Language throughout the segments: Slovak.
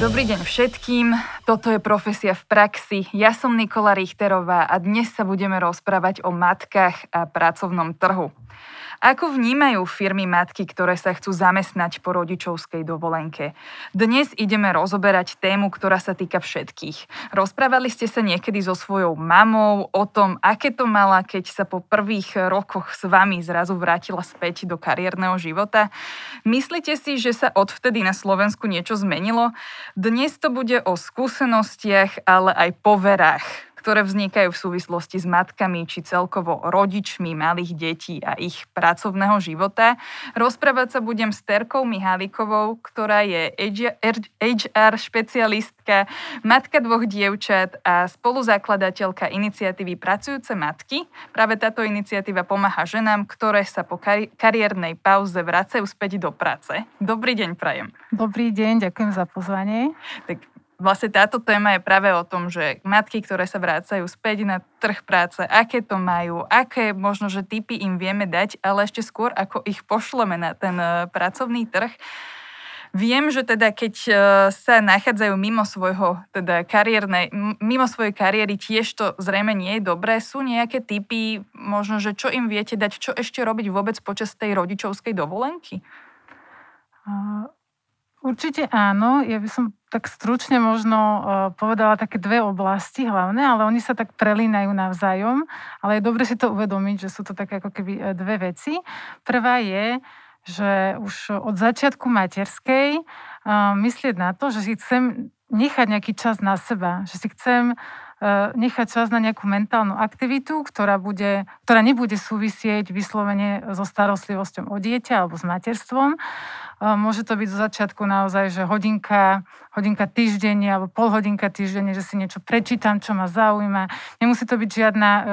Dobrý deň všetkým, toto je Profesia v praxi. Ja som Nikola Richterová a dnes sa budeme rozprávať o matkách a pracovnom trhu. Ako vnímajú firmy matky, ktoré sa chcú zamestnať po rodičovskej dovolenke? Dnes ideme rozoberať tému, ktorá sa týka všetkých. Rozprávali ste sa niekedy so svojou mamou o tom, aké to mala, keď sa po prvých rokoch s vami zrazu vrátila späť do kariérneho života? Myslíte si, že sa odvtedy na Slovensku niečo zmenilo? Dnes to bude o skúsenostiach, ale aj poverách ktoré vznikajú v súvislosti s matkami či celkovo rodičmi malých detí a ich pracovného života. Rozprávať sa budem s Terkou Mihálikovou, ktorá je HR špecialistka, matka dvoch dievčat a spoluzakladateľka iniciatívy Pracujúce matky. Práve táto iniciatíva pomáha ženám, ktoré sa po kari- kariérnej pauze vracajú späť do práce. Dobrý deň, Prajem. Dobrý deň, ďakujem za pozvanie. Tak Vlastne táto téma je práve o tom, že matky, ktoré sa vrácajú späť na trh práce, aké to majú, aké možno, že typy im vieme dať, ale ešte skôr, ako ich pošleme na ten e, pracovný trh. Viem, že teda keď e, sa nachádzajú mimo svojho teda kariérnej, mimo svojej kariéry, tiež to zrejme nie je dobré. Sú nejaké typy, možno, že čo im viete dať, čo ešte robiť vôbec počas tej rodičovskej dovolenky? Určite áno. Ja by som tak stručne možno uh, povedala také dve oblasti hlavné, ale oni sa tak prelínajú navzájom. Ale je dobre si to uvedomiť, že sú to také ako keby e, dve veci. Prvá je, že už od začiatku materskej uh, myslieť na to, že si chcem nechať nejaký čas na seba, že si chcem nechať čas na nejakú mentálnu aktivitu, ktorá, bude, ktorá nebude súvisieť vyslovene so starostlivosťou o dieťa alebo s materstvom, Môže to byť zo začiatku naozaj, že hodinka, hodinka týždenne alebo pol hodinka týždenne, že si niečo prečítam, čo ma zaujíma. Nemusí to byť žiadna e, e,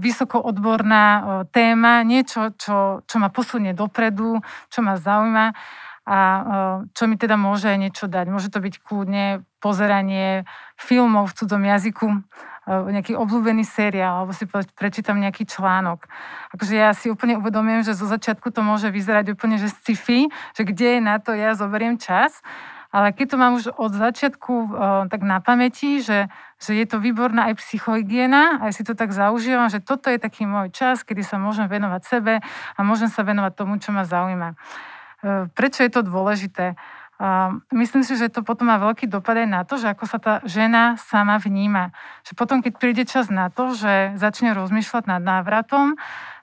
vysoko odborná e, téma, niečo, čo, čo ma posunie dopredu, čo ma zaujíma a čo mi teda môže niečo dať. Môže to byť kľudne pozeranie filmov v cudzom jazyku, nejaký obľúbený seriál, alebo si prečítam nejaký článok. Akože ja si úplne uvedomujem, že zo začiatku to môže vyzerať úplne, že sci-fi, že kde je na to ja zoberiem čas, ale keď to mám už od začiatku uh, tak na pamäti, že, že je to výborná aj psychohygiena, aj si to tak zaužívam, že toto je taký môj čas, kedy sa môžem venovať sebe a môžem sa venovať tomu, čo ma zaujíma. Uh, prečo je to dôležité? A myslím si, že to potom má veľký dopad aj na to, že ako sa tá žena sama vníma. Že potom, keď príde čas na to, že začne rozmýšľať nad návratom,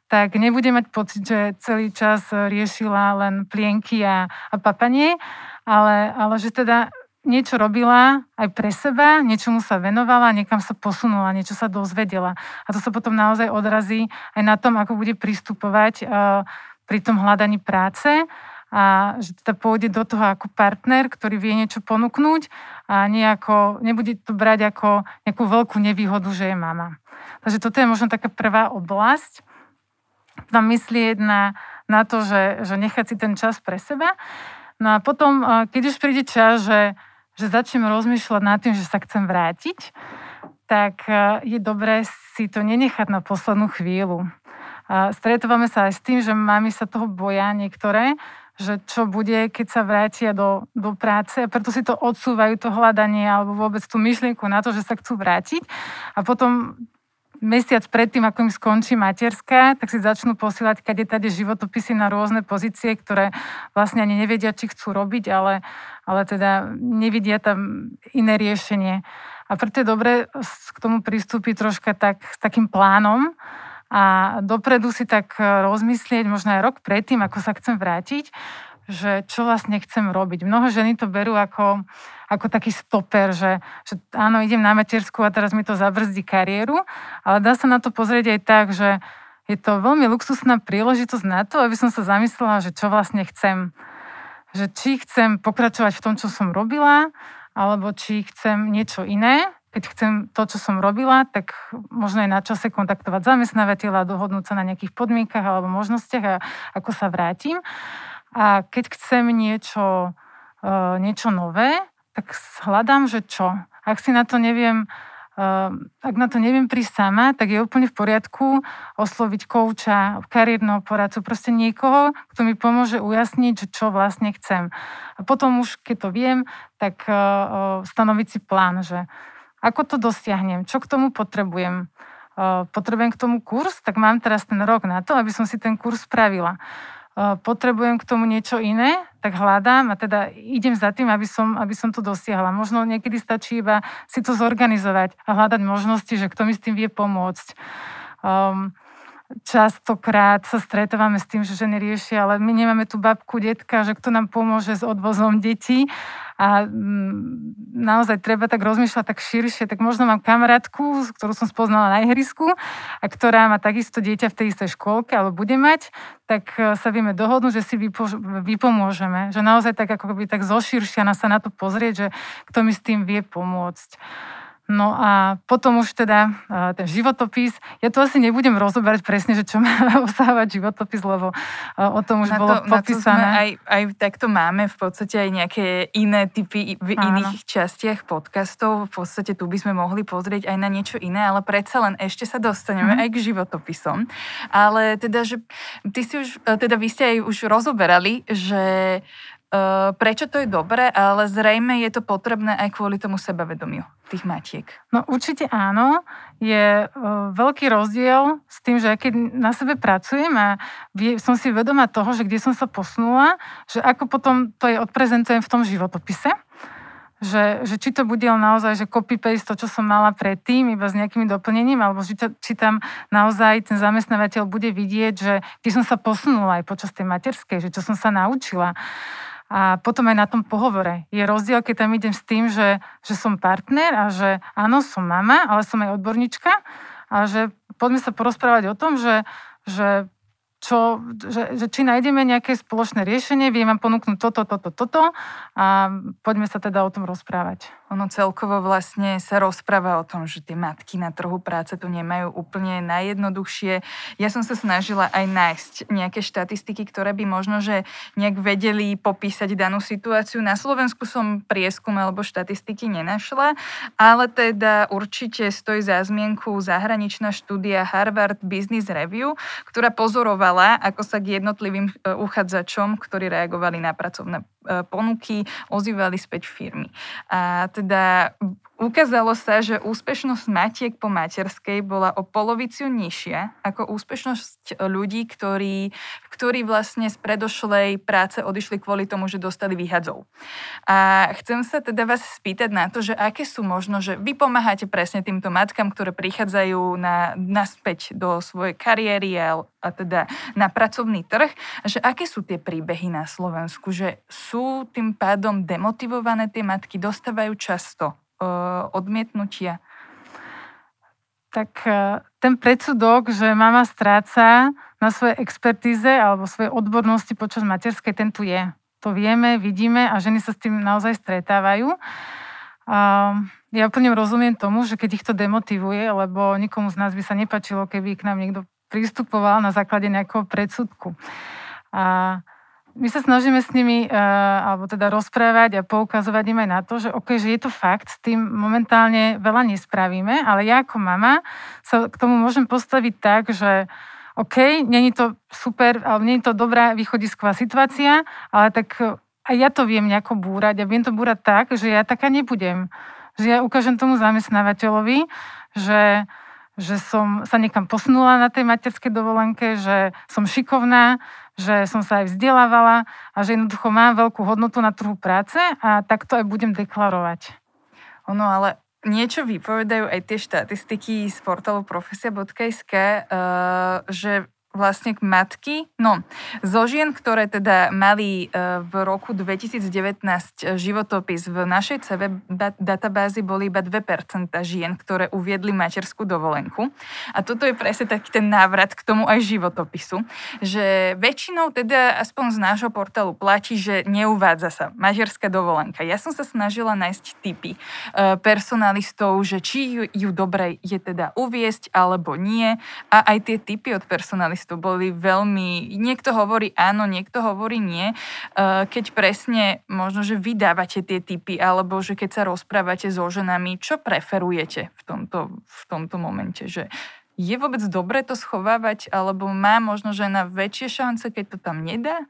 tak nebude mať pocit, že celý čas riešila len plienky a, a papanie, ale, ale že teda niečo robila aj pre seba, niečomu sa venovala, niekam sa posunula, niečo sa dozvedela. A to sa potom naozaj odrazí aj na tom, ako bude pristupovať uh, pri tom hľadaní práce a že teda pôjde do toho ako partner, ktorý vie niečo ponúknuť a nejako, nebude to brať ako nejakú veľkú nevýhodu, že je mama. Takže toto je možno taká prvá oblasť. Tam myslieť na, na to, že, že nechať si ten čas pre seba. No a potom, keď už príde čas, že, že začnem rozmýšľať nad tým, že sa chcem vrátiť, tak je dobré si to nenechať na poslednú chvíľu. Stretávame sa aj s tým, že mami sa toho boja niektoré, že čo bude, keď sa vrátia do, do práce. A preto si to odsúvajú, to hľadanie alebo vôbec tú myšlienku na to, že sa chcú vrátiť. A potom mesiac predtým, ako im skončí materská, tak si začnú posielať kade tade životopisy na rôzne pozície, ktoré vlastne ani nevedia, či chcú robiť, ale, ale teda nevidia tam iné riešenie. A preto je dobré k tomu pristúpiť troška tak, s takým plánom, a dopredu si tak e, rozmyslieť, možno aj rok predtým, ako sa chcem vrátiť, že čo vlastne chcem robiť. Mnoho ženy to berú ako, ako taký stoper, že, že áno, idem na matersku a teraz mi to zabrzdí kariéru, ale dá sa na to pozrieť aj tak, že je to veľmi luxusná príležitosť na to, aby som sa zamyslela, že čo vlastne chcem. Že či chcem pokračovať v tom, čo som robila, alebo či chcem niečo iné keď chcem to, čo som robila, tak možno je na čase kontaktovať zamestnávateľa, dohodnúť sa na nejakých podmienkach alebo možnostiach a ako sa vrátim. A keď chcem niečo, e, niečo nové, tak hľadám, že čo. Ak si na to neviem ak na to neviem prísť sama, tak je úplne v poriadku osloviť kouča, kariérneho poradcu, proste niekoho, kto mi pomôže ujasniť, že čo vlastne chcem. A potom už, keď to viem, tak stanoviť si plán, že ako to dosiahnem, čo k tomu potrebujem. Potrebujem k tomu kurz, tak mám teraz ten rok na to, aby som si ten kurz spravila potrebujem k tomu niečo iné, tak hľadám a teda idem za tým, aby som, aby som to dosiahla. Možno niekedy stačí iba si to zorganizovať a hľadať možnosti, že kto mi s tým vie pomôcť. Um, častokrát sa stretávame s tým, že ženy riešia, ale my nemáme tu babku, detka, že kto nám pomôže s odvozom detí a mm, naozaj treba tak rozmýšľať tak širšie, tak možno mám kamarátku, ktorú som spoznala na ihrisku a ktorá má takisto dieťa v tej istej škôlke, alebo bude mať, tak e, sa vieme dohodnúť, že si vypo, vypomôžeme. Že naozaj tak ako by tak zoširšia sa na to pozrieť, že kto mi s tým vie pomôcť. No a potom už teda ten životopis, ja to asi nebudem rozoberať presne, že čo má obsahovať životopis, lebo o tom už na bolo to, popísané. Na to aj, aj takto máme v podstate aj nejaké iné typy v Áno. iných častiach podcastov. V podstate tu by sme mohli pozrieť aj na niečo iné, ale predsa len ešte sa dostaneme mm. aj k životopisom. Ale teda, že ty si už, teda vy ste aj už rozoberali, že prečo to je dobré, ale zrejme je to potrebné aj kvôli tomu sebavedomiu tých matiek. No určite áno. Je uh, veľký rozdiel s tým, že keď na sebe pracujem a som si vedomá toho, že kde som sa posunula, že ako potom to je odprezentujem v tom životopise, že, že či to bude naozaj, že copy-paste to, čo som mala predtým, iba s nejakými doplnením, alebo či, to, či tam naozaj ten zamestnávateľ bude vidieť, že kde som sa posunula aj počas tej materskej, že čo som sa naučila. A potom aj na tom pohovore. Je rozdiel, keď tam idem s tým, že, že som partner a že áno, som mama, ale som aj odborníčka a že poďme sa porozprávať o tom, že, že čo, že, že či nájdeme nejaké spoločné riešenie, viem vám ponúknuť toto, toto, toto a poďme sa teda o tom rozprávať. Ono celkovo vlastne sa rozpráva o tom, že tie matky na trhu práce to nemajú úplne najjednoduchšie. Ja som sa snažila aj nájsť nejaké štatistiky, ktoré by možno, že nejak vedeli popísať danú situáciu. Na Slovensku som prieskum alebo štatistiky nenašla, ale teda určite stojí za zmienku zahraničná štúdia Harvard Business Review, ktorá pozorovala ako sa k jednotlivým e, uchádzačom, ktorí reagovali na pracovné ponuky, ozývali späť firmy. A teda Ukázalo sa, že úspešnosť matiek po materskej bola o polovicu nižšia ako úspešnosť ľudí, ktorí, ktorí vlastne z predošlej práce odišli kvôli tomu, že dostali výhadzov. A chcem sa teda vás spýtať na to, že aké sú možno, že vy pomáhate presne týmto matkám, ktoré prichádzajú na, naspäť do svojej kariéry a, a teda na pracovný trh, že aké sú tie príbehy na Slovensku, že sú tým pádom demotivované tie matky, dostávajú často odmietnutia? Tak e, ten predsudok, že mama stráca na svojej expertíze alebo svojej odbornosti počas materskej, ten tu je. To vieme, vidíme a ženy sa s tým naozaj stretávajú. A ja úplne rozumiem tomu, že keď ich to demotivuje, lebo nikomu z nás by sa nepačilo, keby k nám niekto pristupoval na základe nejakého predsudku. A my sa snažíme s nimi, uh, alebo teda rozprávať a poukazovať im aj na to, že OK, že je to fakt, s tým momentálne veľa nespravíme, ale ja ako mama sa k tomu môžem postaviť tak, že OK, není to super, alebo není to dobrá východisková situácia, ale tak aj ja to viem nejako búrať a viem to búrať tak, že ja taká nebudem. Že ja ukážem tomu zamestnávateľovi, že že som sa niekam posunula na tej materskej dovolenke, že som šikovná, že som sa aj vzdelávala a že jednoducho mám veľkú hodnotu na trhu práce a takto aj budem deklarovať. Ono, ale niečo vypovedajú aj tie štatistiky z portálu profesia.sk, eh, že vlastne matky. No, zo žien, ktoré teda mali e, v roku 2019 životopis v našej CV databázi boli iba 2% žien, ktoré uviedli materskú dovolenku. A toto je presne taký ten návrat k tomu aj životopisu, že väčšinou teda aspoň z nášho portálu platí, že neuvádza sa materská dovolenka. Ja som sa snažila nájsť typy e, personalistov, že či ju dobre je teda uviesť alebo nie a aj tie typy od personalistov takisto boli veľmi, niekto hovorí áno, niekto hovorí nie. Uh, keď presne možno, že vydávate tie typy, alebo že keď sa rozprávate so ženami, čo preferujete v tomto, v tomto momente? Že je vôbec dobre to schovávať, alebo má možno žena väčšie šance, keď to tam nedá?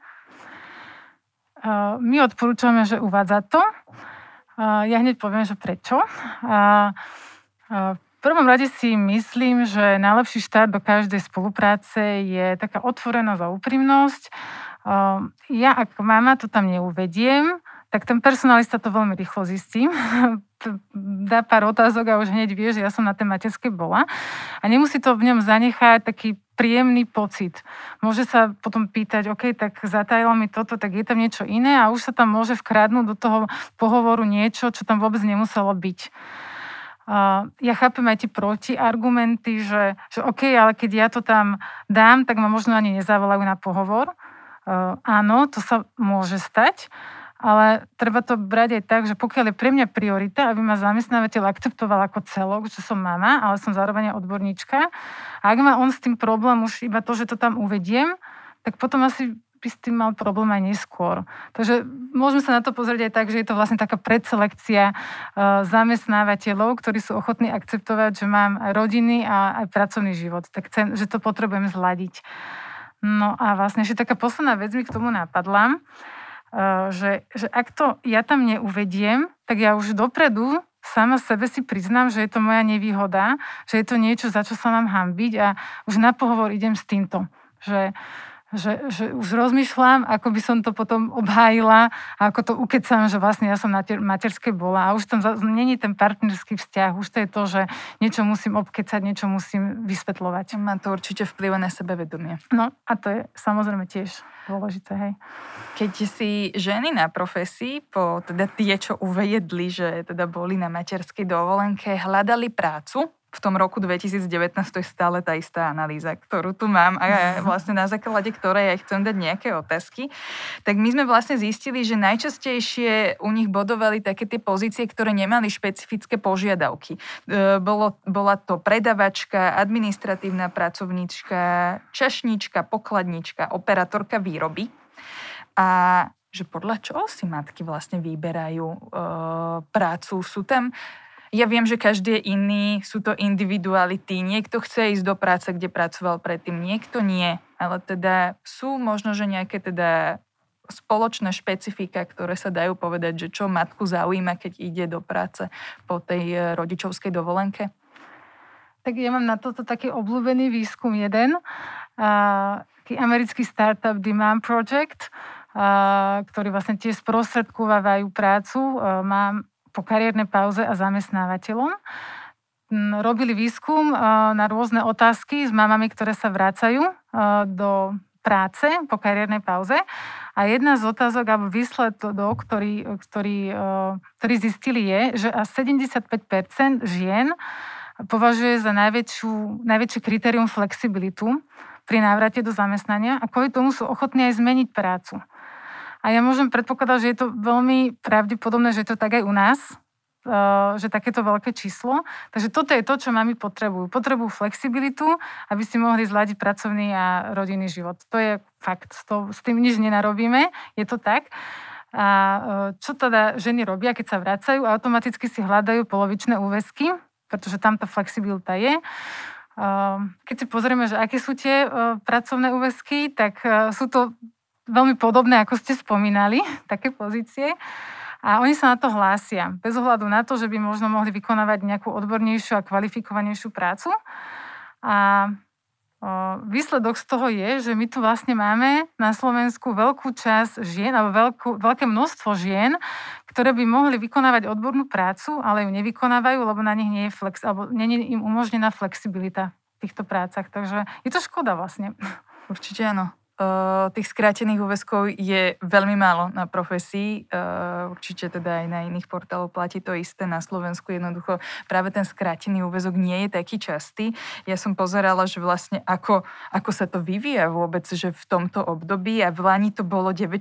Uh, my odporúčame, že uvádza to. Uh, ja hneď poviem, že prečo. Prvom rade si myslím, že najlepší štart do každej spolupráce je taká otvorenosť a úprimnosť. Ja ako mama to tam neuvediem, tak ten personalista to veľmi rýchlo zistí. Dá pár otázok a už hneď vie, že ja som na tej materskej bola. A nemusí to v ňom zanechať taký príjemný pocit. Môže sa potom pýtať, OK, tak zatajilo mi toto, tak je tam niečo iné a už sa tam môže vkradnúť do toho pohovoru niečo, čo tam vôbec nemuselo byť ja chápem aj tie protiargumenty, že, že OK, ale keď ja to tam dám, tak ma možno ani nezavolajú na pohovor. Uh, áno, to sa môže stať, ale treba to brať aj tak, že pokiaľ je pre mňa priorita, aby ma zamestnávateľ akceptoval ako celok, že som mama, ale som zároveň odborníčka, a ak má on s tým problém už iba to, že to tam uvediem, tak potom asi by s tým mal problém aj neskôr. Takže môžeme sa na to pozrieť aj tak, že je to vlastne taká predselekcia uh, zamestnávateľov, ktorí sú ochotní akceptovať, že mám rodiny a aj pracovný život. Tak chcem, že to potrebujem zladiť. No a vlastne ešte taká posledná vec mi k tomu napadla, uh, že, že ak to ja tam neuvediem, tak ja už dopredu sama sebe si priznám, že je to moja nevýhoda, že je to niečo, za čo sa mám hambiť a už na pohovor idem s týmto. Že, že, že už rozmýšľam, ako by som to potom obhájila a ako to ukecam, že vlastne ja som na materskej bola a už tam není ten partnerský vzťah, už to je to, že niečo musím obkecať, niečo musím vysvetľovať. Má to určite vplyv na sebevedomie. No a to je samozrejme tiež dôležité, hej. Keď si ženy na profesii, po teda tie, čo uvedli, že teda boli na materskej dovolenke, hľadali prácu, v tom roku 2019 to je stále tá istá analýza, ktorú tu mám a vlastne na základe ktorej ja chcem dať nejaké otázky. Tak my sme vlastne zistili, že najčastejšie u nich bodovali také tie pozície, ktoré nemali špecifické požiadavky. E, bolo, bola to predavačka, administratívna pracovníčka, čašníčka, pokladnička, operátorka výroby. A že podľa čoho si matky vlastne vyberajú e, prácu? Sú tam ja viem, že každý je iný, sú to individuality. Niekto chce ísť do práce, kde pracoval predtým, niekto nie. Ale teda sú možno, že nejaké teda spoločné špecifika, ktoré sa dajú povedať, že čo matku zaujíma, keď ide do práce po tej e, rodičovskej dovolenke? Tak ja mám na toto taký obľúbený výskum jeden, taký americký startup Demand Project, ktorý vlastne tiež sprostredkovávajú prácu. Mám po kariérnej pauze a zamestnávateľom. Mm, robili výskum eh, na rôzne otázky s mamami, ktoré sa vracajú eh, do práce po kariérnej pauze. A jedna z otázok alebo výsledok, ktorý, ktorý, eh, ktorý zistili je, že až 75% žien považuje za najväčšiu, najväčšie kritérium flexibilitu pri návrate do zamestnania a kvôli tomu sú ochotní aj zmeniť prácu. A ja môžem predpokladať, že je to veľmi pravdepodobné, že je to tak aj u nás, eh, že takéto veľké číslo. Takže toto je to, čo mami potrebujú. Potrebujú flexibilitu, aby si mohli zladiť pracovný a rodinný život. To je fakt. To, s tým nič nenarobíme. Je to tak. A eh, čo teda ženy robia, keď sa vracajú? Automaticky si hľadajú polovičné úväzky, pretože tam tá flexibilita je. Eh, keď si pozrieme, že aké sú tie pracovné úväzky, tak sú to veľmi podobné, ako ste spomínali, také pozície. A oni sa na to hlásia, bez ohľadu na to, že by možno mohli vykonávať nejakú odbornejšiu a kvalifikovanejšiu prácu. A výsledok z toho je, že my tu vlastne máme na Slovensku veľkú časť žien, alebo veľkú, veľké množstvo žien, ktoré by mohli vykonávať odbornú prácu, ale ju nevykonávajú, lebo na nich nie je flex, alebo nie je im umožnená flexibilita v týchto prácach. Takže je to škoda vlastne. Určite áno. Tých skrátených úväzkov je veľmi málo na profesii. Uh, určite teda aj na iných portáloch platí to isté. Na Slovensku jednoducho práve ten skrátený úväzok nie je taký častý. Ja som pozerala, že vlastne ako, ako sa to vyvíja vôbec, že v tomto období a v Lani to bolo 9%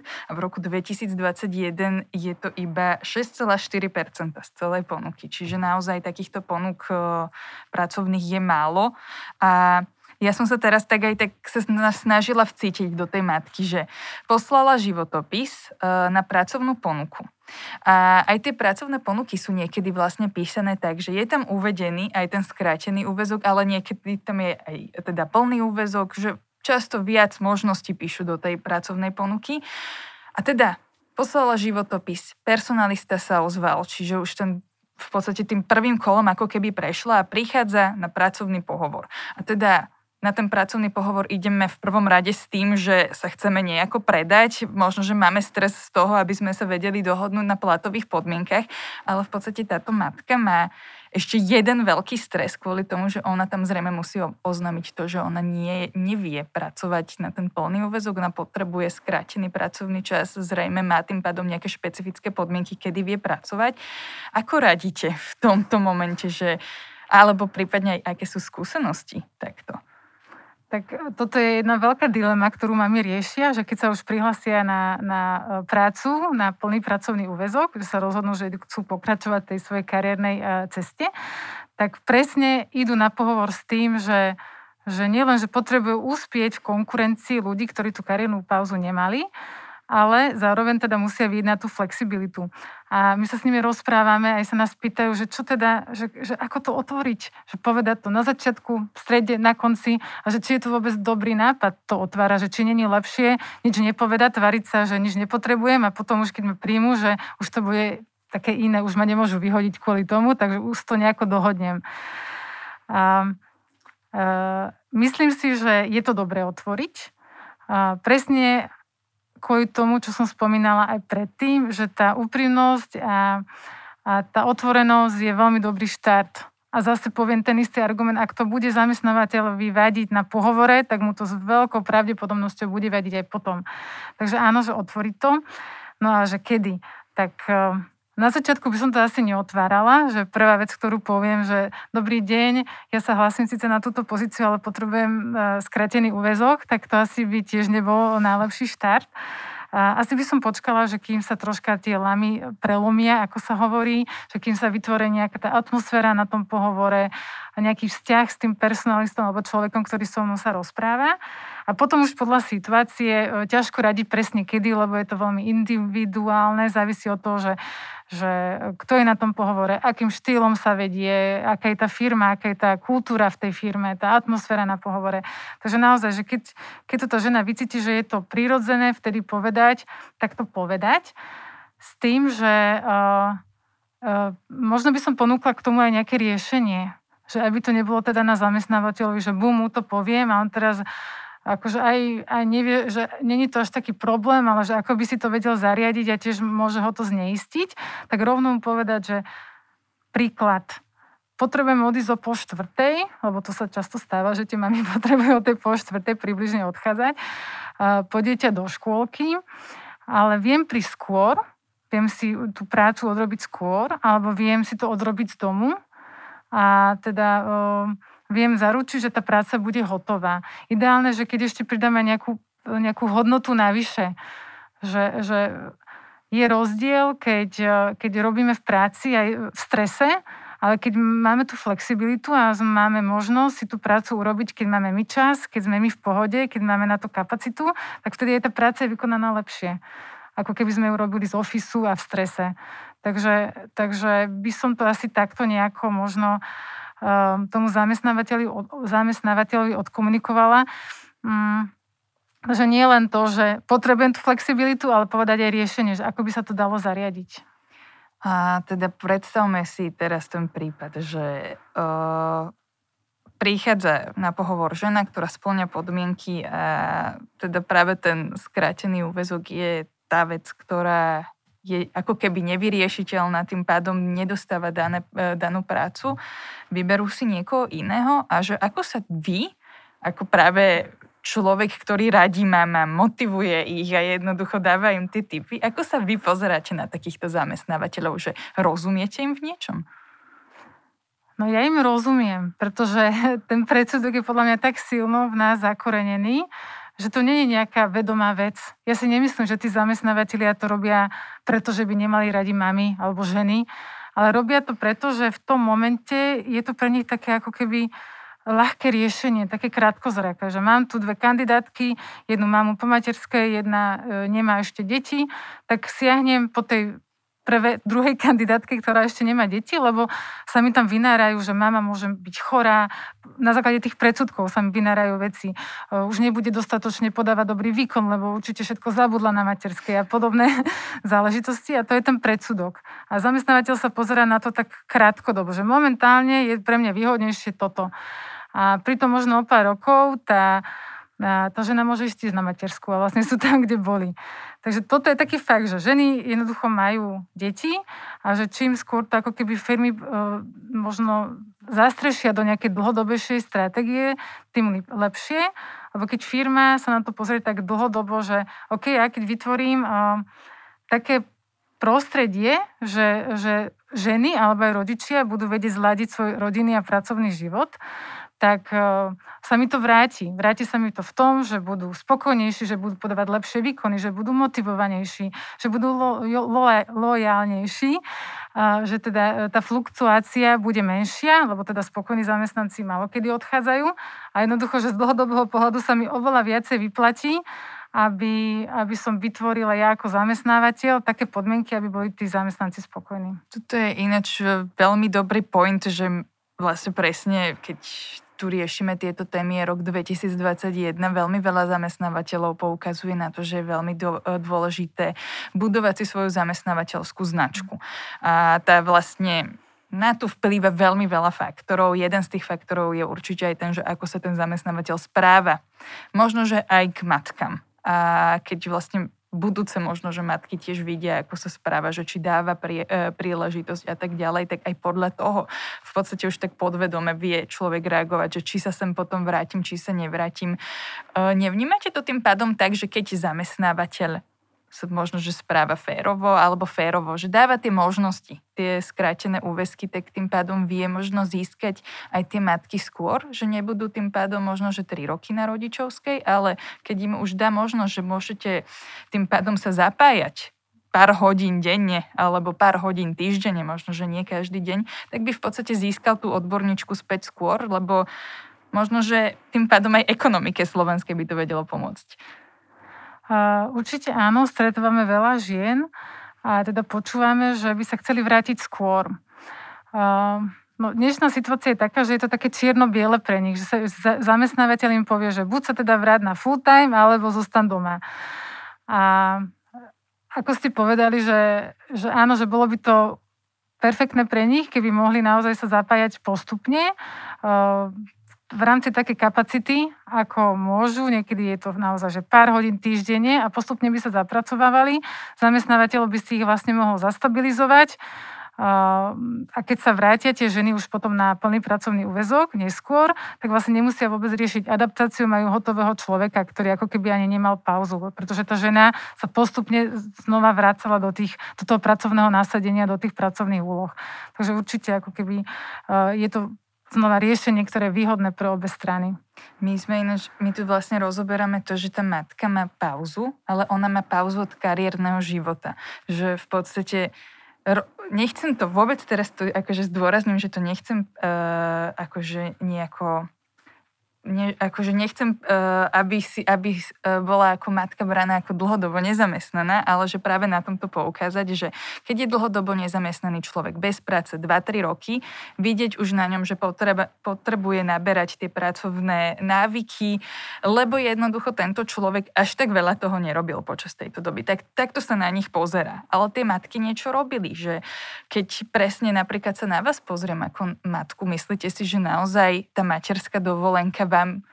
a v roku 2021 je to iba 6,4% z celej ponuky. Čiže naozaj takýchto ponúk pracovných je málo. A Ja som sa teraz tak aj tak sa snažila vcítiť do tej matky, že poslala životopis e, na pracovnú ponuku. A aj tie pracovné ponuky sú niekedy vlastne písané tak, že je tam uvedený aj ten skrátený úvezok, ale niekedy tam je aj teda plný úvezok, že často viac možností píšu do tej pracovnej ponuky. A teda poslala životopis, personalista sa ozval, čiže už ten v podstate tým prvým kolom ako keby prešla a prichádza na pracovný pohovor. A teda na ten pracovný pohovor ideme v prvom rade s tým, že sa chceme nejako predať. Možno, že máme stres z toho, aby sme sa vedeli dohodnúť na platových podmienkach, ale v podstate táto matka má ešte jeden veľký stres kvôli tomu, že ona tam zrejme musí oznámiť to, že ona nie, nevie pracovať na ten plný úvezok, ona potrebuje skrátený pracovný čas, zrejme má tým pádom nejaké špecifické podmienky, kedy vie pracovať. Ako radíte v tomto momente, že alebo prípadne aj aké sú skúsenosti takto? Tak e, toto je jedna veľká dilema, ktorú mami riešia, že keď sa už prihlasia na, na e, prácu, na plný pracovný úvezok, že sa rozhodnú, že chcú pokračovať tej svojej kariérnej e, ceste, tak presne idú na pohovor s tým, že, že nielen, že potrebujú uspieť v konkurencii ľudí, ktorí tú kariérnu pauzu nemali, ale zároveň teda musia vidieť na tú flexibilitu. A my sa s nimi rozprávame, aj sa nás pýtajú, že čo teda, že, že ako to otvoriť, že povedať to na začiatku, v strede, na konci a že či je to vôbec dobrý nápad to otvára, že či není lepšie nič nepovedať, tvariť sa, že nič nepotrebujem a potom už keď ma príjmu, že už to bude také iné, už ma nemôžu vyhodiť kvôli tomu, takže už to nejako dohodnem. A, a, myslím si, že je to dobré otvoriť. A presne kvôli tomu, čo som spomínala aj predtým, že tá úprimnosť a, a tá otvorenosť je veľmi dobrý štart. A zase poviem ten istý argument, ak to bude zamestnávateľ vyvadiť na pohovore, tak mu to s veľkou pravdepodobnosťou bude vadiť aj potom. Takže áno, že otvorí to. No a že kedy? Tak eh, na začiatku by som to asi neotvárala, že prvá vec, ktorú poviem, že dobrý deň, ja sa hlasím síce na túto pozíciu, ale potrebujem e, skratený úvezok, tak to asi by tiež nebol najlepší štart. Asi by som počkala, že kým sa troška tie lamy prelomia, ako sa hovorí, že kým sa vytvorí nejaká tá atmosféra na tom pohovore nejaký vzťah s tým personalistom alebo človekom, ktorý so mnou sa rozpráva. A potom už podľa situácie e, ťažko radiť presne kedy, lebo je to veľmi individuálne, závisí od toho, že že kto je na tom pohovore, akým štýlom sa vedie, aká je tá firma, aká je tá kultúra v tej firme, tá atmosféra na pohovore. Takže naozaj, že keď, keď toto žena vycíti, že je to prirodzené vtedy povedať, tak to povedať s tým, že uh, uh, možno by som ponúkla k tomu aj nejaké riešenie. Že aby to nebolo teda na zamestnávateľovi, že bum, mu to poviem a on teraz akože aj, aj nevie, že není to až taký problém, ale že ako by si to vedel zariadiť a tiež môže ho to zneistiť, tak rovno mu povedať, že príklad, potrebujem odísť o po štvrtej, lebo to sa často stáva, že tie mami potrebujú o tej po štvrtej približne odchádzať, po dieťa do škôlky, ale viem prísť skôr, viem si tú prácu odrobiť skôr, alebo viem si to odrobiť z domu. A teda viem zaručiť, že tá práca bude hotová. Ideálne, že keď ešte pridáme nejakú, nejakú hodnotu navyše, že, že je rozdiel, keď, keď robíme v práci aj v strese, ale keď máme tú flexibilitu a máme možnosť si tú prácu urobiť, keď máme my čas, keď sme my v pohode, keď máme na to kapacitu, tak vtedy je tá práca vykonaná lepšie. Ako keby sme ju robili z ofisu a v strese. Takže, takže by som to asi takto nejako možno Ehm, tomu zamestnávateľi, zamestnávateľovi odkomunikovala, mm, že nie len to, že potrebujem tú flexibilitu, ale povedať aj riešenie, že ako by sa to dalo zariadiť. A teda predstavme si teraz ten prípad, že uh, prichádza na pohovor žena, ktorá splňa podmienky a teda práve ten skrátený úvezok je tá vec, ktorá je ako keby nevyriešiteľná, tým pádom nedostáva dané, e, danú prácu, vyberú si niekoho iného a že ako sa vy, ako práve človek, ktorý radí mama, motivuje ich a jednoducho dáva im tie typy, ako sa vy pozeráte na takýchto zamestnávateľov, že rozumiete im v niečom? No ja im rozumiem, pretože ten predsudok je podľa mňa tak silno v nás zakorenený, že to nie je nejaká vedomá vec. Ja si nemyslím, že tí zamestnávateľia to robia preto, že by nemali radi mami alebo ženy, ale robia to preto, že v tom momente je to pre nich také ako keby ľahké riešenie, také krátkozraké, že mám tu dve kandidátky, jednu mám po materskej, jedna e, nemá ešte deti, tak siahnem po tej prvé, druhej kandidátke, ktorá ešte nemá deti, lebo sa mi tam vynárajú, že mama môže byť chorá. Na základe tých predsudkov sa mi vynárajú veci. E, už nebude dostatočne podávať dobrý výkon, lebo určite všetko zabudla na materskej a podobné záležitosti. A to je ten predsudok. A zamestnávateľ sa pozera na to tak krátkodobo, že momentálne je pre mňa výhodnejšie toto. A pritom možno o pár rokov tá, tá žena môže ísť na matersku a vlastne sú tam, kde boli. Takže toto je taký fakt, že ženy jednoducho majú deti a že čím skôr to ako keby firmy e, možno zastrešia do nejakej dlhodobejšej stratégie, tým lepšie. Lebo keď firma sa na to pozrie tak dlhodobo, že OK, ja keď vytvorím e, také prostredie, že, že ženy alebo aj rodičia budú vedieť zladiť svoj rodinný a pracovný život, tak uh, sa mi to vráti. Vráti sa mi to v tom, že budú spokojnejší, že budú podávať lepšie výkony, že budú motivovanejší, že budú lo, lo, lojálnejší, uh, že teda tá fluktuácia bude menšia, lebo teda spokojní zamestnanci malo kedy odchádzajú a jednoducho, že z dlhodobého pohľadu sa mi oveľa viacej vyplatí, aby, aby som vytvorila ja ako zamestnávateľ také podmienky, aby boli tí zamestnanci spokojní. Toto je ináč veľmi dobrý point, že vlastne presne, keď tu riešime tieto témy, je rok 2021. Veľmi veľa zamestnávateľov poukazuje na to, že je veľmi dôležité budovať si svoju zamestnávateľskú značku. A tá vlastne na to vplýva veľmi veľa faktorov. Jeden z tých faktorov je určite aj ten, že ako sa ten zamestnávateľ správa. Možno, že aj k matkám. A keď vlastne budúce možno, že matky tiež vidia, ako sa správa, že či dáva prie, e, príležitosť a tak ďalej, tak aj podľa toho v podstate už tak podvedome vie človek reagovať, že či sa sem potom vrátim, či sa nevrátim. E, nevnímate to tým pádom tak, že keď zamestnávateľ sa možno, že správa férovo alebo férovo, že dáva tie možnosti, tie skrátené úvesky, tak tým pádom vie možno získať aj tie matky skôr, že nebudú tým pádom možno, že 3 roky na rodičovskej, ale keď im už dá možnosť, že môžete tým pádom sa zapájať pár hodín denne alebo pár hodín týždenne, možno, že nie každý deň, tak by v podstate získal tú odborníčku späť skôr, lebo možno, že tým pádom aj ekonomike slovenskej by to vedelo pomôcť. Určite áno, stretávame veľa žien a teda počúvame, že by sa chceli vrátiť skôr. No, dnešná situácia je taká, že je to také čierno-biele pre nich, že sa zamestnávateľ im povie, že buď sa teda vráť na full time, alebo zostan doma. A ako ste povedali, že, že áno, že bolo by to perfektné pre nich, keby mohli naozaj sa zapájať postupne v rámci také kapacity, ako môžu, niekedy je to naozaj, že pár hodín týždenne a postupne by sa zapracovávali. Zamestnávateľ by si ich vlastne mohol zastabilizovať a keď sa vrátia tie ženy už potom na plný pracovný úvezok neskôr, tak vlastne nemusia vôbec riešiť adaptáciu, majú hotového človeka, ktorý ako keby ani nemal pauzu, pretože tá žena sa postupne znova vracala do, tých, do toho pracovného násadenia, do tých pracovných úloh. Takže určite ako keby je to znova riešenie, ktoré je výhodné pre obe strany. My sme ináč, my tu vlastne rozoberáme to, že tá matka má pauzu, ale ona má pauzu od kariérneho života. Že v podstate nechcem to vôbec teraz to akože zdôrazním, že to nechcem uh, akože nejako ne, akože nechcem, uh, aby, si, aby uh, bola ako matka braná ako dlhodobo nezamestnaná, ale že práve na tomto poukázať, že keď je dlhodobo nezamestnaný človek bez práce 2-3 roky, vidieť už na ňom, že potreba, potrebuje naberať tie pracovné návyky, lebo jednoducho tento človek až tak veľa toho nerobil počas tejto doby. Tak, takto sa na nich pozera. Ale tie matky niečo robili, že keď presne napríklad sa na vás pozriem ako matku, myslíte si, že naozaj tá materská dovolenka vám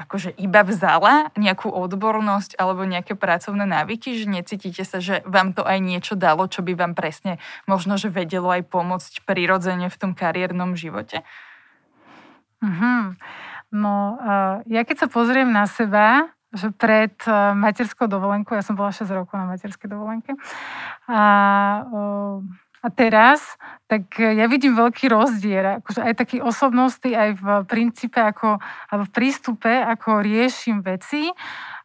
akože iba vzala nejakú odbornosť alebo nejaké pracovné návyky, že necítite sa, že vám to aj niečo dalo, čo by vám presne možno, že vedelo aj pomôcť prirodzene v tom kariérnom živote? Mm-hmm. No, uh, ja keď sa pozriem na seba, že pred uh, materskou dovolenkou, ja som bola 6 rokov na materskej dovolenke, a uh, a teraz, tak ja vidím veľký rozdiel, akože aj taký osobnostný, aj v princípe, ako, alebo v prístupe, ako riešim veci.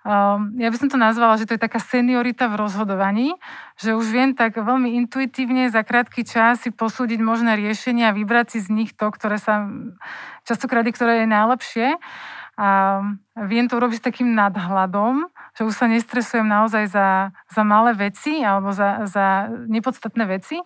Um, ja by som to nazvala, že to je taká seniorita v rozhodovaní, že už viem tak veľmi intuitívne za krátky čas si posúdiť možné riešenia a vybrať si z nich to, ktoré sa častokrát, ktoré je najlepšie. A viem to urobiť s takým nadhľadom, že už sa nestresujem naozaj za, za malé veci alebo za, za nepodstatné veci,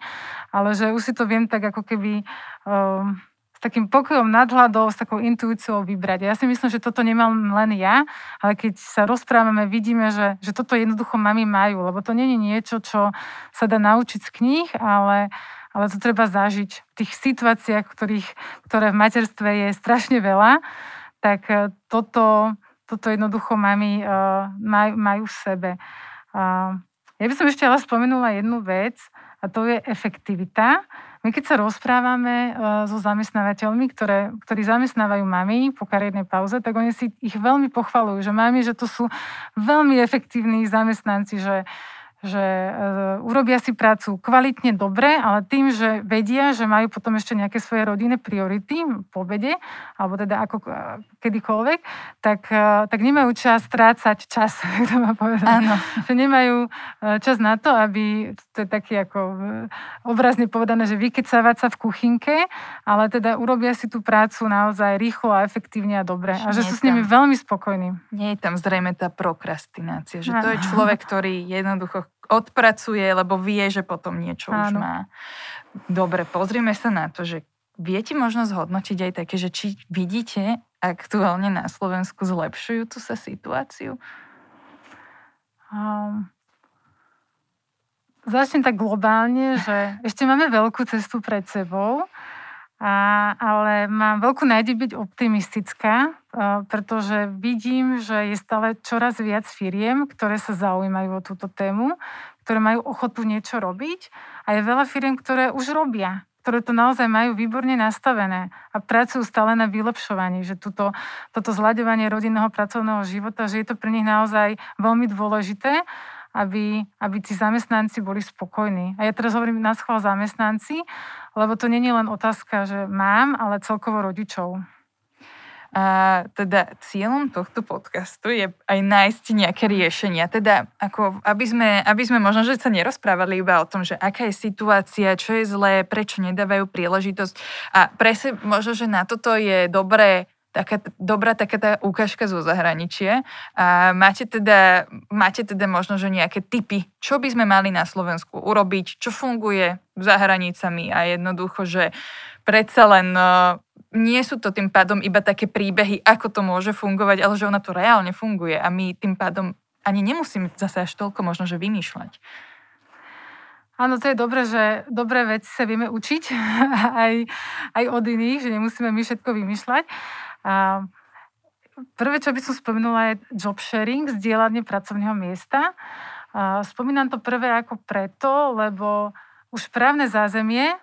ale že už si to viem tak ako keby um, s takým pokojom nadhľadov, s takou intuíciou vybrať. Ja si myslím, že toto nemám len ja, ale keď sa rozprávame, vidíme, že, že toto jednoducho mami majú, lebo to je niečo, čo sa dá naučiť z kníh, ale, ale to treba zažiť v tých situáciách, ktorých, ktoré v materstve je strašne veľa tak e, toto, toto jednoducho mami uh, maj, majú v sebe. Ja by som ešte ale spomenula jednu vec a to je efektivita. My keď sa rozprávame uh, so zamestnávateľmi, ktoré, ktorí zamestnávajú mami po kariérnej pauze, tak oni si ich veľmi pochvalujú, že mami, že to sú veľmi efektívni zamestnanci, že uh, že uh, urobia si prácu kvalitne dobre, ale tým, že vedia, že majú potom ešte nejaké svoje rodinné priority po obede, alebo teda ako uh, kedykoľvek, tak, uh, tak nemajú čas strácať čas, to má povedať. Áno. Že nemajú čas na to, aby, to je taký ako obrazne povedané, že vykecávať sa v kuchynke, ale teda urobia si tú prácu naozaj rýchlo a efektívne a dobre. A že sú s nimi veľmi spokojní. Nie je tam zrejme tá prokrastinácia, že to je človek, ktorý jednoducho odpracuje, lebo vie, že potom niečo Áno. už má. Dobre, pozrime sa na to, že viete možno zhodnotiť aj také, že či vidíte aktuálne na Slovensku zlepšujú tú sa situáciu? Um, začnem tak globálne, že ešte máme veľkú cestu pred sebou, a, ale mám veľkú nádej byť optimistická, pretože vidím, že je stále čoraz viac firiem, ktoré sa zaujímajú o túto tému, ktoré majú ochotu niečo robiť a je veľa firiem, ktoré už robia ktoré to naozaj majú výborne nastavené a pracujú stále na vylepšovaní, že tuto, toto zľadovanie rodinného pracovného života, že je to pre nich naozaj veľmi dôležité aby, aby tí zamestnanci boli spokojní. A ja teraz hovorím na schvál zamestnanci, lebo to je len otázka, že mám, ale celkovo rodičov. A teda cieľom tohto podcastu je aj nájsť nejaké riešenia. Teda ako, aby sme, aby sme možno, že sa nerozprávali iba o tom, že aká je situácia, čo je zlé, prečo nedávajú príležitosť. A presne možno, že na toto je dobré taká dobrá taká tá ukážka zo zahraničia. A máte teda, máte teda možno, že nejaké typy, čo by sme mali na Slovensku urobiť, čo funguje za hranicami a jednoducho, že predsa len uh, nie sú to tým pádom iba také príbehy, ako to môže fungovať, ale že ona to reálne funguje a my tým pádom ani nemusíme zase až toľko možno, že vymýšľať. Áno, to je dobré, že dobré veci sa vieme učiť aj, aj od iných, že nemusíme my všetko vymýšľať. A prvé, čo by som spomenula, je job sharing, zdieľanie pracovného miesta. A spomínam to prvé ako preto, lebo už právne zázemie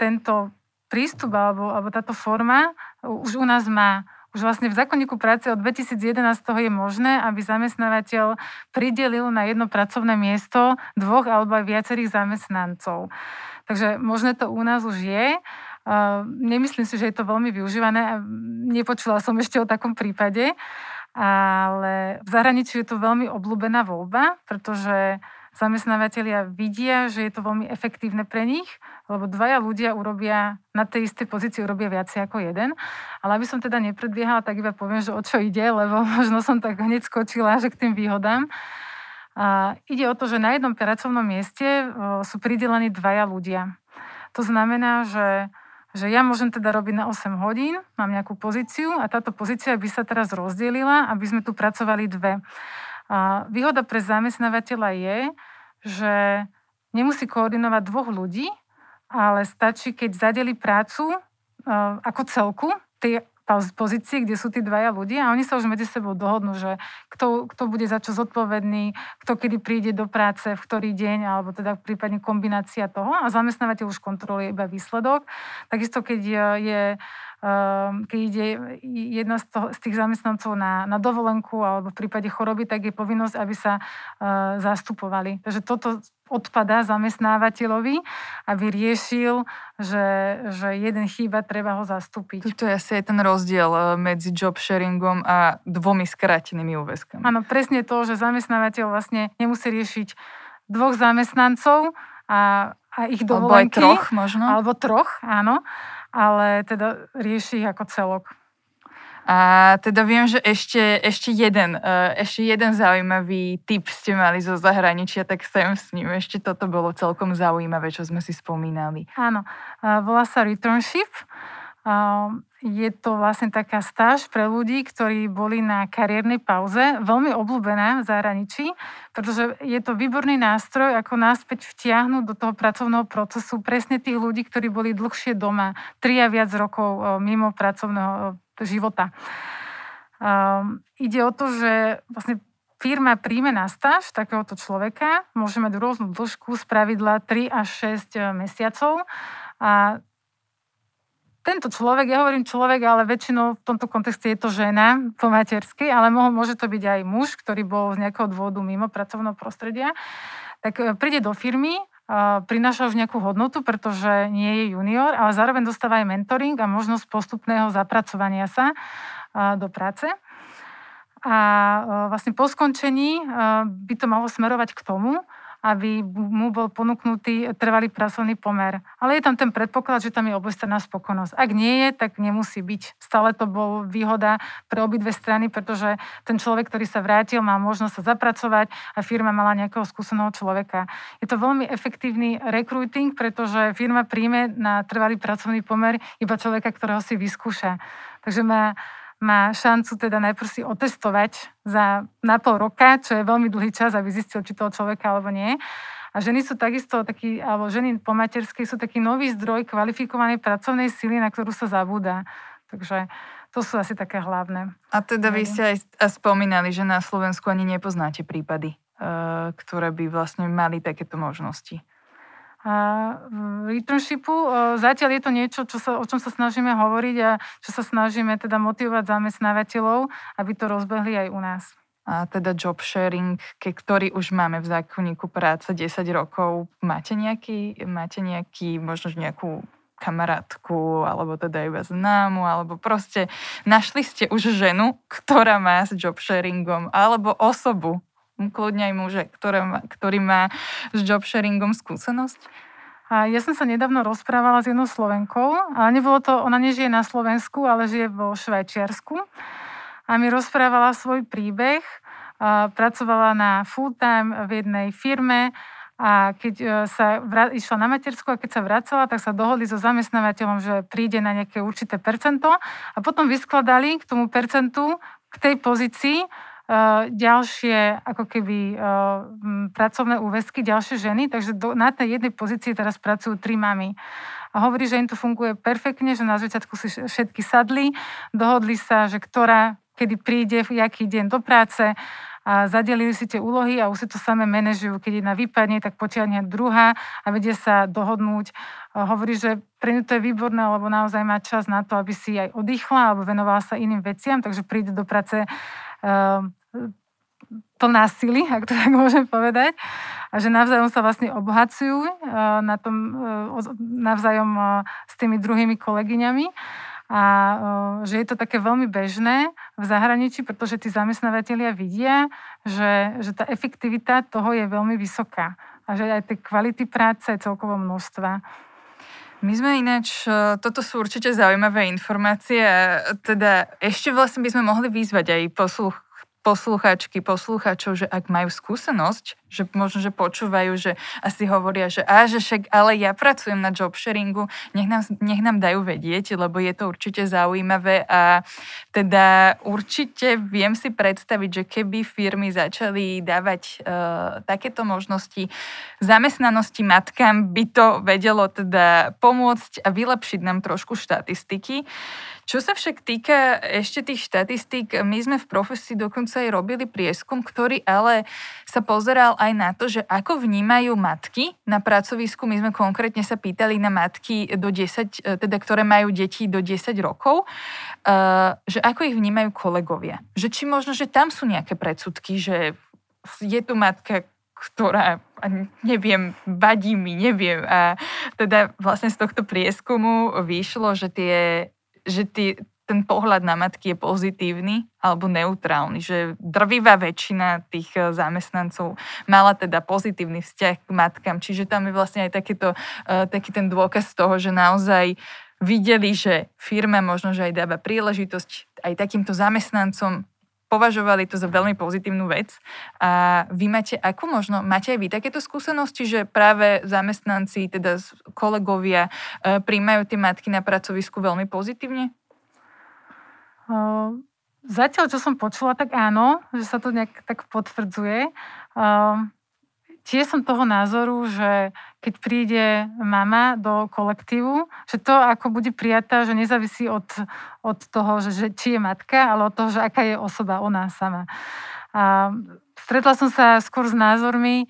tento prístup alebo, alebo táto forma už u nás má. Už vlastne v zákonníku práce od 2011 je možné, aby zamestnávateľ pridelil na jedno pracovné miesto dvoch alebo aj viacerých zamestnancov. Takže možné to u nás už je. Nemyslím si, že je to veľmi využívané. Nepočula som ešte o takom prípade, ale v zahraničí je to veľmi obľúbená voľba, pretože zamestnávateľia vidia, že je to veľmi efektívne pre nich, lebo dvaja ľudia urobia na tej istej pozícii urobia viacej ako jeden. Ale aby som teda nepredbiehala, tak iba poviem, že o čo ide, lebo možno som tak hneď skočila, že k tým výhodám. A ide o to, že na jednom pracovnom mieste sú pridelení dvaja ľudia. To znamená, že že ja môžem teda robiť na 8 hodín, mám nejakú pozíciu a táto pozícia by sa teraz rozdelila, aby sme tu pracovali dve. A výhoda pre zamestnávateľa je, že nemusí koordinovať dvoch ľudí, ale stačí, keď zadeli prácu ako celku, tie pozície, kde sú tí dvaja ľudia a oni sa už medzi sebou dohodnú, že kto, kto bude za čo zodpovedný, kto kedy príde do práce, v ktorý deň, alebo teda prípadne kombinácia toho a zamestnávateľ už kontroluje iba výsledok. Takisto, keď je ehm, keď ide jedna z, toho, z tých zamestnancov na, na dovolenku alebo v prípade choroby, tak je povinnosť, aby sa uh, zastupovali. Takže toto odpada zamestnávateľovi, aby riešil, že, že jeden chýba, treba ho zastúpiť. To je asi aj ten rozdiel e, medzi job sharingom a dvomi skrátenými úväzkami. Áno, presne to, že zamestnávateľ vlastne nemusí riešiť dvoch zamestnancov a, a ich dovolenky. Alebo aj troch možno. Alebo troch, áno. Ale teda rieši ich ako celok. A teda viem, že ešte, ešte, jeden, e, ešte jeden zaujímavý tip ste mali zo zahraničia, tak sem s ním. Ešte toto bolo celkom zaujímavé, čo sme si spomínali. Áno, volá sa Returnship. Je to vlastne taká stáž pre ľudí, ktorí boli na kariérnej pauze, veľmi obľúbená v zahraničí, pretože je to výborný nástroj, ako náspäť vtiahnuť do toho pracovného procesu presne tých ľudí, ktorí boli dlhšie doma, tri a viac rokov e, mimo pracovného života. Um, ide o to, že vlastne firma príjme na stáž takéhoto človeka, môže mať rôznu dĺžku, z pravidla 3 až 6 e, mesiacov a tento človek, ja hovorím človek, ale väčšinou v tomto kontexte je to žena po materskej, ale môže to byť aj muž, ktorý bol z nejakého dôvodu mimo pracovného prostredia, tak e, príde do firmy, prináša už nejakú hodnotu, pretože nie je junior, ale zároveň dostáva aj mentoring a možnosť postupného zapracovania sa do práce. A vlastne po skončení by to malo smerovať k tomu, aby mu bol ponúknutý trvalý pracovný pomer. Ale je tam ten predpoklad, že tam je obojstranná spokojnosť. Ak nie je, tak nemusí byť. Stále to bol výhoda pre obidve strany, pretože ten človek, ktorý sa vrátil, má možnosť sa zapracovať a firma mala nejakého skúseného človeka. Je to veľmi efektívny recruiting, pretože firma príjme na trvalý pracovný pomer iba človeka, ktorého si vyskúša. Takže má má šancu teda najprv si otestovať za na pol roka, čo je veľmi dlhý čas, aby zistil, či toho človeka alebo nie. A ženy sú takisto taký, alebo ženy po materskej sú taký nový zdroj kvalifikovanej pracovnej síly, na ktorú sa zabúda. Takže to sú asi také hlavné. A teda vy ste aj spomínali, že na Slovensku ani nepoznáte prípady, eh, ktoré by vlastne mali takéto možnosti. A v internshipu zatiaľ je to niečo, čo sa, o čom sa snažíme hovoriť a čo sa snažíme teda motivovať zamestnávateľov, aby to rozbehli aj u nás. A teda job sharing, ke, ktorý už máme v zákonníku práce 10 rokov, máte nejaký, máte nejaký možno nejakú kamarátku, alebo teda iba známu, alebo proste našli ste už ženu, ktorá má s job sharingom, alebo osobu, kľudne aj muže, ktoré ktorý má s job sharingom skúsenosť? A ja som sa nedávno rozprávala s jednou Slovenkou, a nebolo to, ona nežije na Slovensku, ale žije vo Švajčiarsku. A mi rozprávala svoj príbeh. Pracovala na full-time v jednej firme a keď e, sa vra- išla na matersku a keď sa vracala, tak sa dohodli so zamestnávateľom, že príde na nejaké určité percento a potom vyskladali k tomu percentu, k tej pozícii ďalšie ako keby pracovné úväzky, ďalšie ženy, takže do, na tej jednej pozícii teraz pracujú tri mamy. A hovorí, že im to funguje perfektne, že na začiatku si všetky sadli, dohodli sa, že ktorá, kedy príde, jaký deň do práce a zadelili si tie úlohy a už si to samé manažujú. Keď jedna vypadne, tak potiahne druhá a vedia sa dohodnúť. Hovorí, že pre ňu to je výborné, lebo naozaj má čas na to, aby si aj oddychla alebo venovala sa iným veciam, takže príde do práce plná sily, ak to tak môžem povedať, a že navzájom sa vlastne obohacujú eh, na tom, eh, navzájom eh, s tými druhými kolegyňami a že je to také veľmi bežné v zahraničí, pretože tí zamestnávateľia vidia, že, že tá efektivita toho je veľmi vysoká a že aj tie kvality práce je celkovo množstva. My sme ináč, e, toto sú určite zaujímavé informácie, teda ešte vlastne by sme mohli vyzvať aj posluch, poslucháčky, poslucháčov, že ak majú skúsenosť, že možno, že počúvajú, že asi hovoria, že a, že však, ale ja pracujem na job sharingu, nech nám, nech nám dajú vedieť, lebo je to určite zaujímavé a teda určite viem si predstaviť, že keby firmy začali dávať uh, takéto možnosti zamestnanosti matkám, by to vedelo teda pomôcť a vylepšiť nám trošku štatistiky. Čo sa však týka ešte tých štatistík, my sme v profesii dokonca aj robili prieskum, ktorý ale sa pozeral aj na to, že ako vnímajú matky na pracovisku. My sme konkrétne sa pýtali na matky, do 10, teda, ktoré majú deti do 10 rokov, eh, že ako ich vnímajú kolegovia. Že či možno, že tam sú nejaké predsudky, že je tu matka, ktorá, neviem, vadí mi, neviem. A teda vlastne z tohto prieskumu vyšlo, že, tie, že tie, ten pohľad na matky je pozitívny alebo neutrálny, že drvivá väčšina tých e, zamestnancov mala teda pozitívny vzťah k matkám, čiže tam je vlastne aj takéto, uh, taký ten dôkaz toho, že naozaj videli, že firma možno, že aj dáva príležitosť aj takýmto zamestnancom považovali to za veľmi pozitívnu vec. A vy máte, ako možno, máte aj vy takéto skúsenosti, že práve zamestnanci, teda kolegovia, e, príjmajú tie matky na pracovisku veľmi pozitívne? Zatiaľ, čo som počula, tak áno, že sa to nejak tak potvrdzuje tiež som toho názoru, že keď príde mama do kolektívu, že to, ako bude prijatá, že nezávisí od, od toho, že, že či je matka, ale od toho, že aká je osoba ona sama. A stretla som sa skôr s názormi,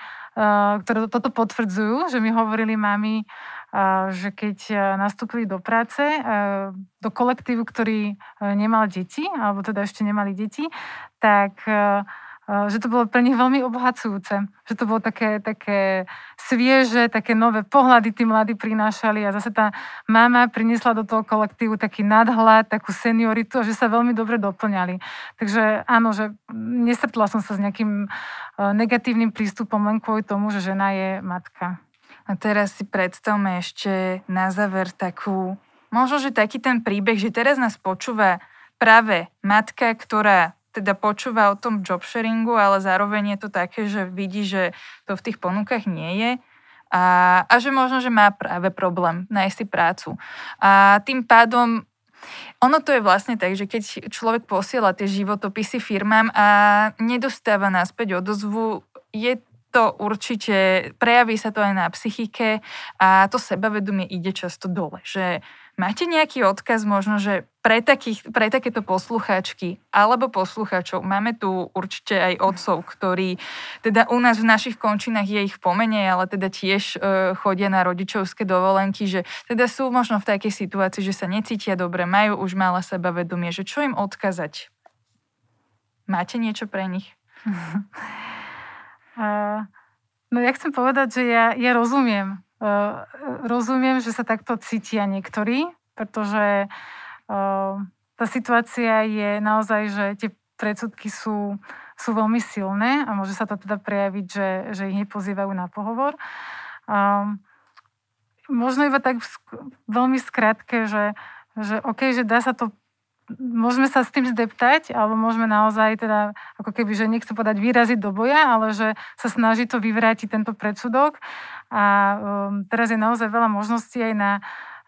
ktoré toto potvrdzujú, že mi hovorili mami, že keď nastúpili do práce, do kolektívu, ktorý nemal deti, alebo teda ešte nemali deti, tak že to bolo pre nich veľmi obohacujúce. Že to bolo také, také svieže, také nové pohľady tí mladí prinášali a zase tá mama priniesla do toho kolektívu taký nadhľad, takú senioritu a že sa veľmi dobre doplňali. Takže áno, že nestretla som sa s nejakým negatívnym prístupom len kvôli tomu, že žena je matka. A teraz si predstavme ešte na záver takú, možno, že taký ten príbeh, že teraz nás počúva práve matka, ktorá teda počúva o tom jobsharingu, ale zároveň je to také, že vidí, že to v tých ponukách nie je a, a že možno, že má práve problém nájsť si prácu. A tým pádom ono to je vlastne tak, že keď človek posiela tie životopisy firmám a nedostáva náspäť odozvu, je to určite, prejaví sa to aj na psychike a to sebavedomie ide často dole, že Máte nejaký odkaz možno, že pre, takých, pre takéto poslucháčky alebo poslucháčov, máme tu určite aj otcov, ktorí teda u nás v našich končinách je ich pomenej, ale teda tiež e, chodia na rodičovské dovolenky, že teda sú možno v takej situácii, že sa necítia dobre, majú už malé sebavedomie, že čo im odkazať? Máte niečo pre nich? uh, no ja chcem povedať, že ja, ja rozumiem rozumiem, že sa takto cítia niektorí, pretože tá situácia je naozaj, že tie predsudky sú, sú veľmi silné a môže sa to teda prejaviť, že, že ich nepozývajú na pohovor. Možno iba tak veľmi skrátke, že, že OK, že dá sa to môžeme sa s tým zdeptať, alebo môžeme naozaj teda, ako keby, že nechce podať vyraziť do boja, ale že sa snaží to vyvrátiť tento predsudok. A um, teraz je naozaj veľa možností aj na,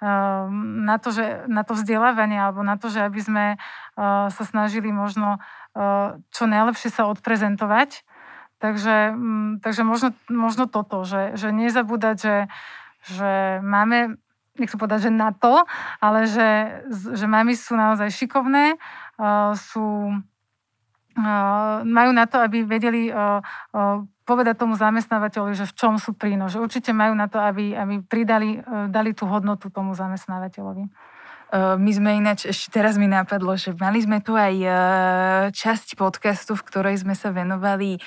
um, na, to, že, na to vzdelávanie, alebo na to, že aby sme uh, sa snažili možno uh, čo najlepšie sa odprezentovať. Takže, um, takže možno, možno toto, že, že nezabúdať, že, že máme nechcem povedať, že na to, ale že, že mami sú naozaj šikovné, sú, majú na to, aby vedeli povedať tomu zamestnávateľovi, že v čom sú prínos. Že určite majú na to, aby, aby pridali, dali tú hodnotu tomu zamestnávateľovi. My sme ináč, ešte teraz mi napadlo, že mali sme tu aj časť podcastu, v ktorej sme sa venovali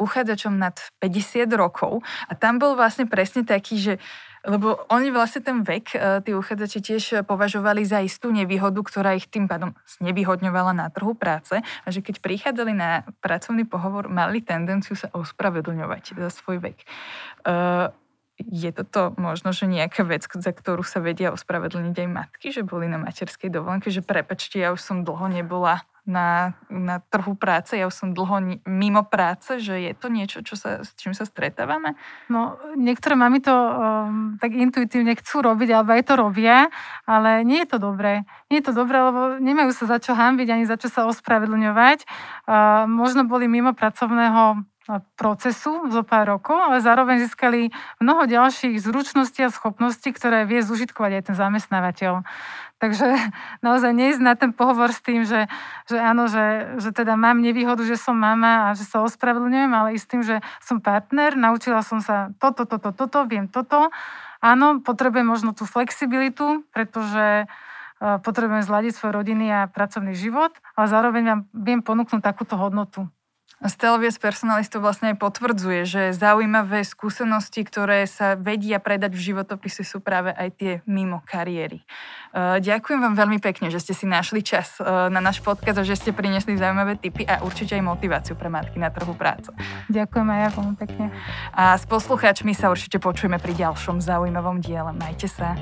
uchádzačom nad 50 rokov a tam bol vlastne presne taký, že lebo oni vlastne ten vek, e, tí uchádzači tiež považovali za istú nevýhodu, ktorá ich tým pádom znevýhodňovala na trhu práce a že keď prichádzali na pracovný pohovor, mali tendenciu sa ospravedlňovať za svoj vek. E, je toto možno, že nejaká vec, za ktorú sa vedia ospravedlniť aj matky, že boli na materskej dovolenke, že prepačte, ja už som dlho nebola na, na trhu práce, ja už som dlho mimo práce, že je to niečo, čo sa, s čím sa stretávame? No, niektoré mami to um, tak intuitívne chcú robiť, alebo aj to robia, ale nie je to dobré. Nie je to dobré, lebo nemajú sa za čo hambiť, ani za čo sa ospravedlňovať. Uh, možno boli mimo pracovného procesu zo pár rokov, ale zároveň získali mnoho ďalších zručností a schopností, ktoré vie zužitkovať aj ten zamestnávateľ. Takže naozaj neísť na ten pohovor s tým, že, že áno, že, že teda mám nevýhodu, že som mama a že sa ospravedlňujem, ale s tým, že som partner, naučila som sa toto, toto, toto, viem toto. Áno, potrebujem možno tú flexibilitu, pretože e, potrebujem zladiť svoj rodiny a pracovný život, ale zároveň vám viem ponúknuť takúto hodnotu. Stelavies personalistov vlastne aj potvrdzuje, že zaujímavé skúsenosti, ktoré sa vedia predať v životopise, sú práve aj tie mimo kariéry. E, ďakujem vám veľmi pekne, že ste si našli čas e, na náš podcast a že ste priniesli zaujímavé tipy a určite aj motiváciu pre matky na trhu práce. Ďakujem aj ja veľmi pekne. A s poslucháčmi sa určite počujeme pri ďalšom zaujímavom diele. Majte sa.